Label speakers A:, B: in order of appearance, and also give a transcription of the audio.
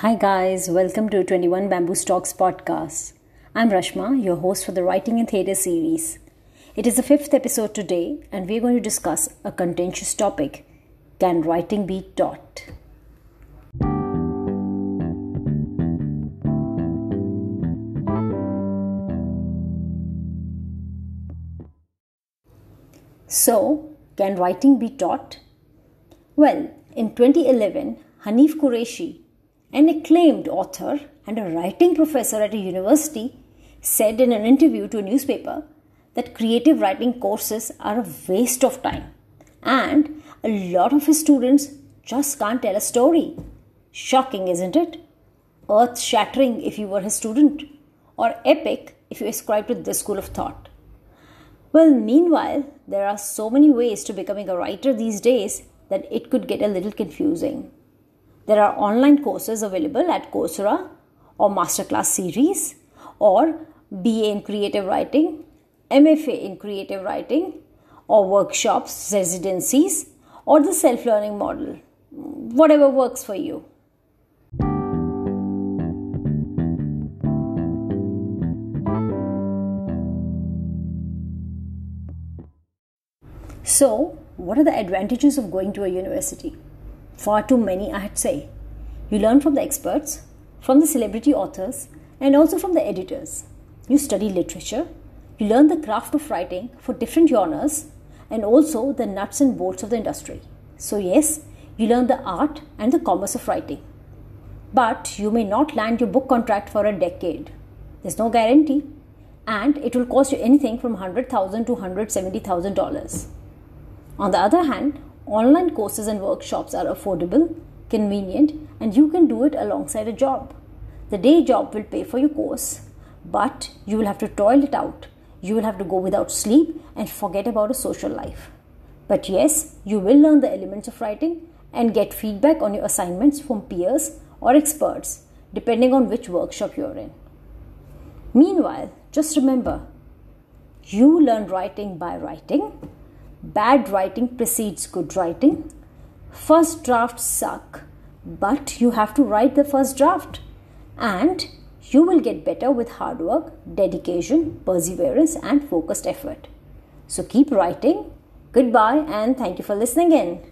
A: Hi, guys, welcome to 21 Bamboo Stalks podcast. I'm Rashma, your host for the Writing and Theatre series. It is the fifth episode today, and we're going to discuss a contentious topic Can writing be taught? So, can writing be taught? Well, in 2011, Hanif Kureishi an acclaimed author and a writing professor at a university, said in an interview to a newspaper that creative writing courses are a waste of time and a lot of his students just can't tell a story. Shocking, isn't it? Earth shattering if you were his student, or epic if you ascribe to this school of thought. Well, meanwhile, there are so many ways to becoming a writer these days that it could get a little confusing. There are online courses available at Coursera or masterclass series or BA in creative writing, MFA in creative writing or workshops, residencies or the self-learning model. Whatever works for you. So, what are the advantages of going to a university? Far too many, I'd say. You learn from the experts, from the celebrity authors, and also from the editors. You study literature, you learn the craft of writing for different genres, and also the nuts and bolts of the industry. So, yes, you learn the art and the commerce of writing. But you may not land your book contract for a decade. There's no guarantee, and it will cost you anything from 100,000 to $170,000. On the other hand, Online courses and workshops are affordable, convenient, and you can do it alongside a job. The day job will pay for your course, but you will have to toil it out. You will have to go without sleep and forget about a social life. But yes, you will learn the elements of writing and get feedback on your assignments from peers or experts, depending on which workshop you're in. Meanwhile, just remember you learn writing by writing Bad writing precedes good writing. First drafts suck, but you have to write the first draft. And you will get better with hard work, dedication, perseverance, and focused effort. So keep writing. Goodbye, and thank you for listening in.